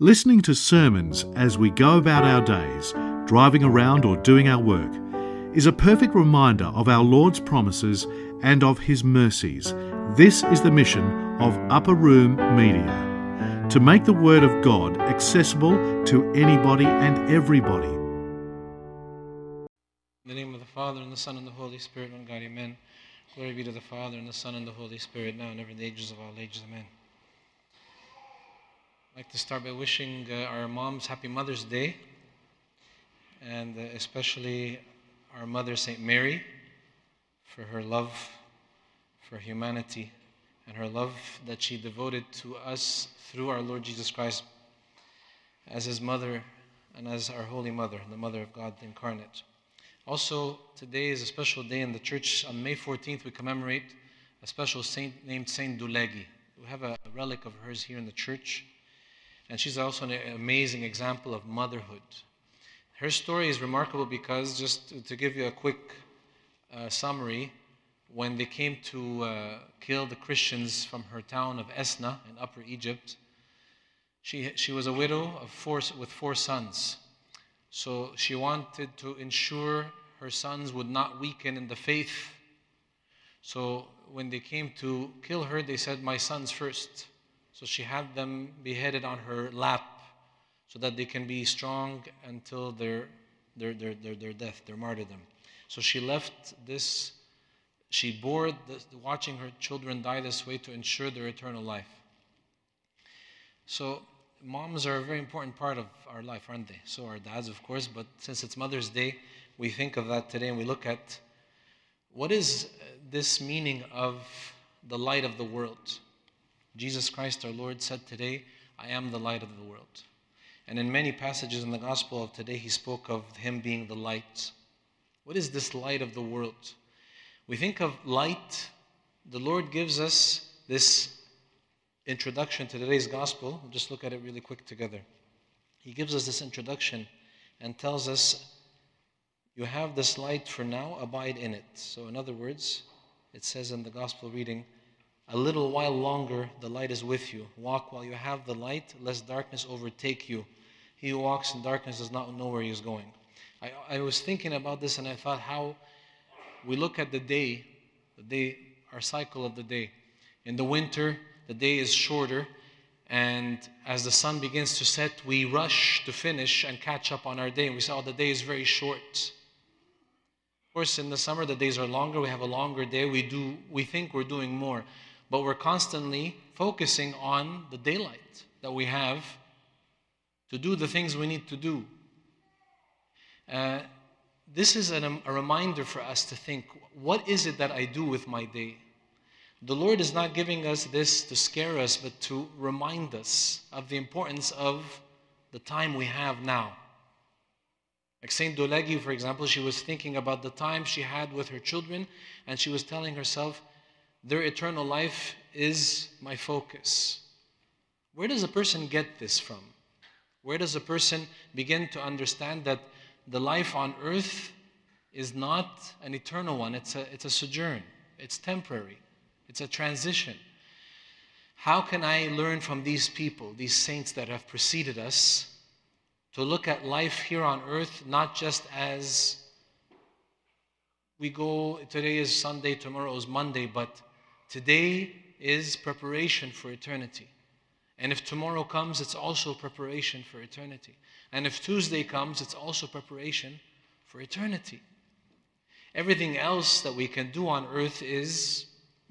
Listening to sermons as we go about our days, driving around or doing our work, is a perfect reminder of our Lord's promises and of His mercies. This is the mission of Upper Room Media to make the Word of God accessible to anybody and everybody. In the name of the Father, and the Son, and the Holy Spirit, one God, amen. Glory be to the Father, and the Son, and the Holy Spirit, now and ever in the ages of all ages, amen. I'd like to start by wishing uh, our moms happy Mother's Day, and uh, especially our mother, St. Mary, for her love for humanity and her love that she devoted to us through our Lord Jesus Christ as his mother and as our Holy Mother, the Mother of God incarnate. Also, today is a special day in the church. On May 14th, we commemorate a special saint named Saint Dulagi. We have a relic of hers here in the church, and she's also an amazing example of motherhood. Her story is remarkable because, just to give you a quick uh, summary, when they came to uh, kill the Christians from her town of Esna in Upper Egypt, she, she was a widow of four, with four sons. So she wanted to ensure her sons would not weaken in the faith. So when they came to kill her, they said, My sons first. So she had them beheaded on her lap so that they can be strong until their, their, their, their, their death, their martyrdom. So she left this, she bore watching her children die this way to ensure their eternal life. So moms are a very important part of our life, aren't they? So are dads, of course, but since it's Mother's Day, we think of that today and we look at what is this meaning of the light of the world. Jesus Christ, our Lord, said today, I am the light of the world. And in many passages in the gospel of today, he spoke of him being the light. What is this light of the world? We think of light, the Lord gives us this introduction to today's gospel. We'll just look at it really quick together. He gives us this introduction and tells us, You have this light for now, abide in it. So, in other words, it says in the gospel reading, A little while longer the light is with you. Walk while you have the light, lest darkness overtake you. He who walks in darkness does not know where he is going. I, I was thinking about this and I thought how we look at the day, the day, our cycle of the day. In the winter, the day is shorter, and as the sun begins to set, we rush to finish and catch up on our day. And we say, oh, the day is very short. Of course, in the summer, the days are longer. We have a longer day. We, do, we think we're doing more. But we're constantly focusing on the daylight that we have to do the things we need to do. Uh, this is an, a reminder for us to think what is it that I do with my day? The Lord is not giving us this to scare us, but to remind us of the importance of the time we have now. Like Saint Dulagi, for example, she was thinking about the time she had with her children, and she was telling herself, Their eternal life is my focus. Where does a person get this from? Where does a person begin to understand that the life on earth is not an eternal one, it's a, it's a sojourn, it's temporary? It's a transition. How can I learn from these people, these saints that have preceded us, to look at life here on earth not just as we go, today is Sunday, tomorrow is Monday, but today is preparation for eternity. And if tomorrow comes, it's also preparation for eternity. And if Tuesday comes, it's also preparation for eternity. Everything else that we can do on earth is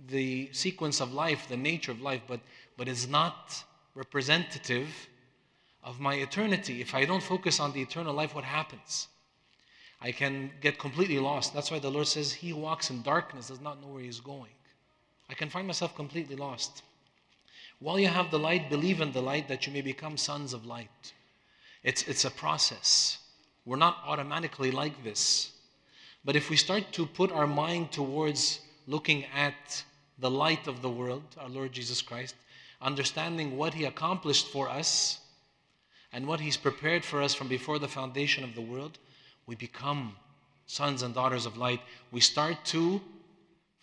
the sequence of life, the nature of life, but, but is not representative of my eternity. If I don't focus on the eternal life, what happens? I can get completely lost. That's why the Lord says, He walks in darkness does not know where he's going. I can find myself completely lost. While you have the light, believe in the light that you may become sons of light. It's, it's a process. We're not automatically like this. But if we start to put our mind towards looking at the light of the world, our Lord Jesus Christ, understanding what He accomplished for us and what He's prepared for us from before the foundation of the world, we become sons and daughters of light. We start to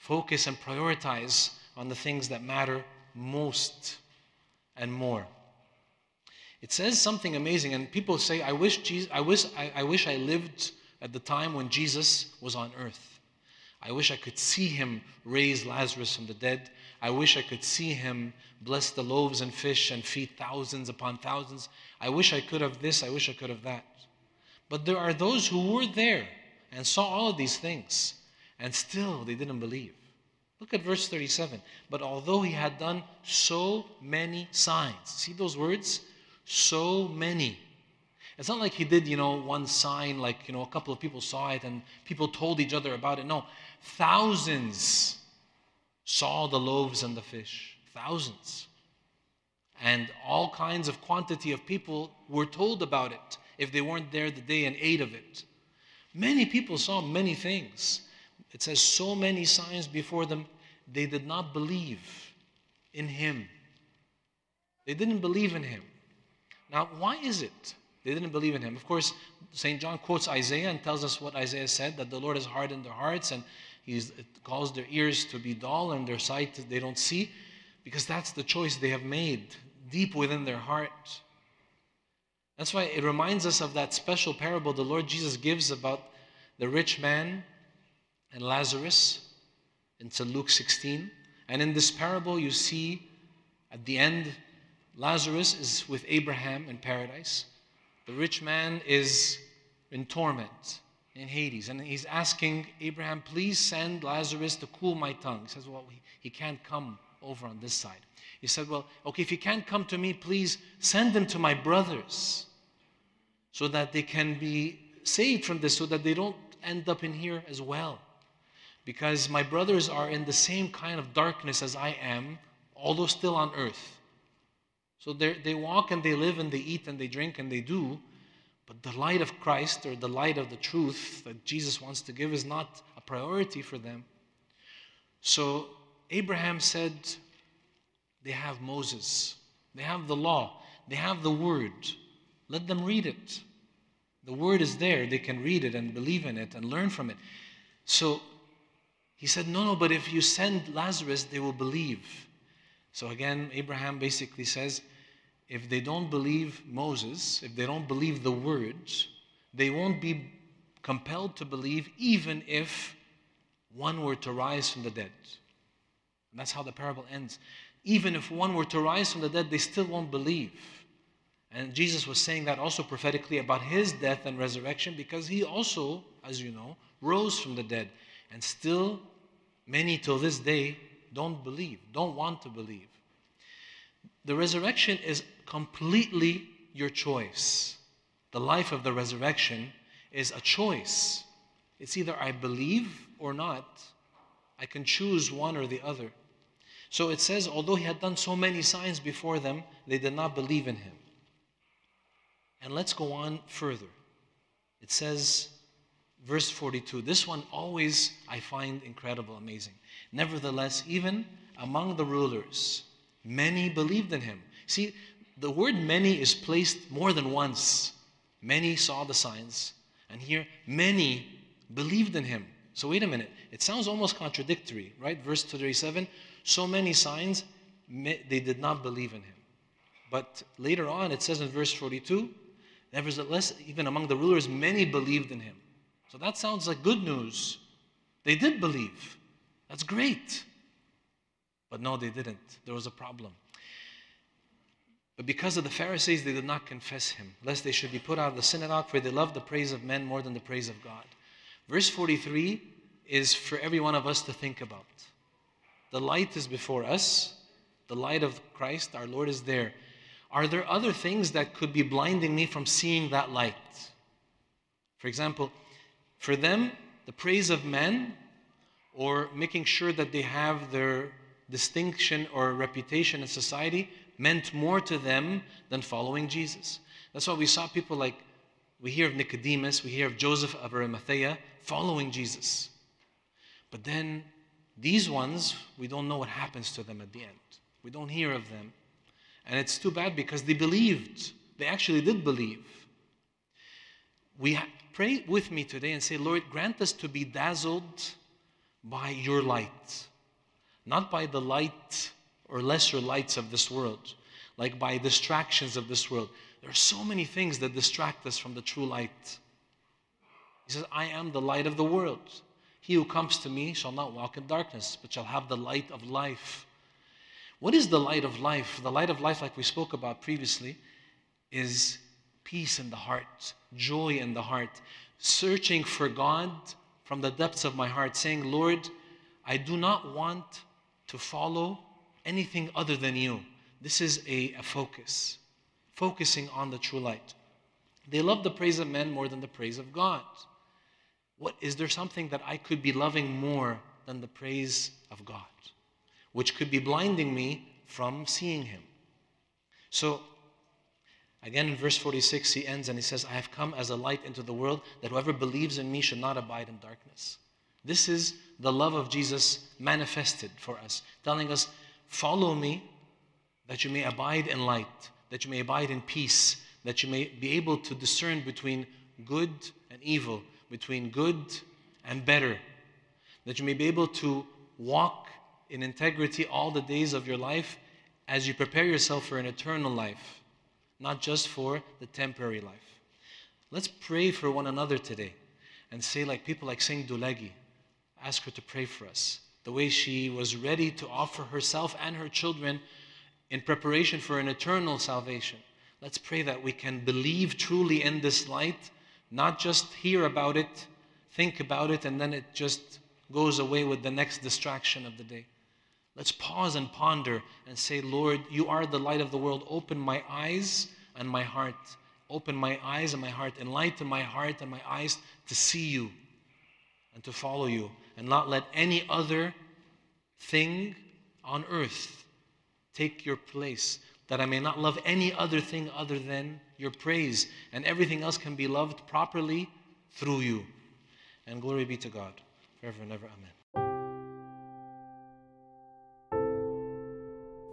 focus and prioritize on the things that matter most and more. It says something amazing, and people say, I wish, Jesus, I, wish, I, I wish I lived at the time when Jesus was on earth. I wish I could see him raise Lazarus from the dead. I wish I could see him bless the loaves and fish and feed thousands upon thousands. I wish I could have this, I wish I could have that. But there are those who were there and saw all of these things, and still they didn't believe. Look at verse 37. But although he had done so many signs, see those words? So many. It's not like he did, you know, one sign, like, you know, a couple of people saw it and people told each other about it. No, thousands saw the loaves and the fish. Thousands. And all kinds of quantity of people were told about it if they weren't there the day and ate of it. Many people saw many things. It says, so many signs before them, they did not believe in him. They didn't believe in him. Now, why is it they didn't believe in him? Of course, St. John quotes Isaiah and tells us what Isaiah said that the Lord has hardened their hearts and he calls their ears to be dull and their sight they don't see because that's the choice they have made deep within their heart. That's why it reminds us of that special parable the Lord Jesus gives about the rich man and Lazarus in Luke 16. And in this parable, you see at the end, Lazarus is with Abraham in paradise. The rich man is in torment in Hades. And he's asking Abraham, please send Lazarus to cool my tongue. He says, well, he, he can't come over on this side. He said, well, okay, if he can't come to me, please send him to my brothers so that they can be saved from this, so that they don't end up in here as well. Because my brothers are in the same kind of darkness as I am, although still on earth. So they walk and they live and they eat and they drink and they do, but the light of Christ or the light of the truth that Jesus wants to give is not a priority for them. So Abraham said, They have Moses, they have the law, they have the word. Let them read it. The word is there. They can read it and believe in it and learn from it. So he said, No, no, but if you send Lazarus, they will believe. So again, Abraham basically says, if they don't believe Moses, if they don't believe the words, they won't be compelled to believe even if one were to rise from the dead. And that's how the parable ends. Even if one were to rise from the dead, they still won't believe. And Jesus was saying that also prophetically about his death and resurrection because he also, as you know, rose from the dead. And still, many till this day don't believe, don't want to believe. The resurrection is completely your choice. The life of the resurrection is a choice. It's either I believe or not. I can choose one or the other. So it says, although he had done so many signs before them, they did not believe in him. And let's go on further. It says, verse 42, this one always I find incredible, amazing. Nevertheless, even among the rulers, many believed in him. See, the word many is placed more than once. Many saw the signs, and here many believed in him. So, wait a minute. It sounds almost contradictory, right? Verse 37 so many signs, they did not believe in him. But later on, it says in verse 42 nevertheless, even among the rulers, many believed in him. So that sounds like good news. They did believe. That's great. But no, they didn't. There was a problem. But because of the Pharisees, they did not confess him, lest they should be put out of the synagogue, for they loved the praise of men more than the praise of God. Verse 43 is for every one of us to think about. The light is before us, the light of Christ, our Lord, is there. Are there other things that could be blinding me from seeing that light? For example, for them, the praise of men or making sure that they have their distinction or reputation in society meant more to them than following Jesus. That's why we saw people like, we hear of Nicodemus, we hear of Joseph of Arimathea following Jesus. But then these ones, we don't know what happens to them at the end. We don't hear of them. And it's too bad because they believed. They actually did believe. We pray with me today and say, Lord, grant us to be dazzled by your light, not by the light or lesser lights of this world, like by distractions of this world. There are so many things that distract us from the true light. He says, I am the light of the world. He who comes to me shall not walk in darkness, but shall have the light of life. What is the light of life? The light of life, like we spoke about previously, is peace in the heart, joy in the heart, searching for God from the depths of my heart, saying, Lord, I do not want to follow anything other than you. This is a, a focus, focusing on the true light. They love the praise of men more than the praise of God. What is there something that I could be loving more than the praise of God, which could be blinding me from seeing Him? So, again in verse 46, he ends and he says, I have come as a light into the world that whoever believes in me should not abide in darkness. This is the love of Jesus manifested for us, telling us, Follow me that you may abide in light, that you may abide in peace, that you may be able to discern between good and evil, between good and better, that you may be able to walk in integrity all the days of your life as you prepare yourself for an eternal life, not just for the temporary life. Let's pray for one another today and say, like people like Saint Dulagi, ask her to pray for us. The way she was ready to offer herself and her children in preparation for an eternal salvation. Let's pray that we can believe truly in this light, not just hear about it, think about it, and then it just goes away with the next distraction of the day. Let's pause and ponder and say, Lord, you are the light of the world. Open my eyes and my heart. Open my eyes and my heart. Enlighten my heart and my eyes to see you and to follow you and not let any other thing on earth take your place, that I may not love any other thing other than your praise, and everything else can be loved properly through you. And glory be to God, forever and ever. Amen.